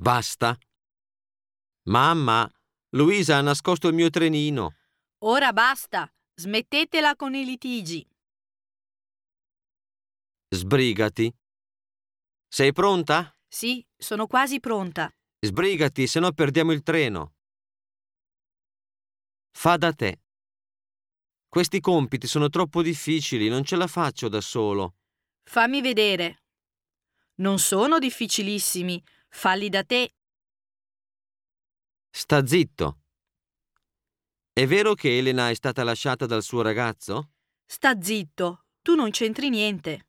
Basta. Mamma, Luisa ha nascosto il mio trenino. Ora basta, smettetela con i litigi. Sbrigati. Sei pronta? Sì, sono quasi pronta. Sbrigati, se no perdiamo il treno. Fa da te. Questi compiti sono troppo difficili, non ce la faccio da solo. Fammi vedere. Non sono difficilissimi, falli da te. Sta zitto. È vero che Elena è stata lasciata dal suo ragazzo? Sta zitto, tu non c'entri niente.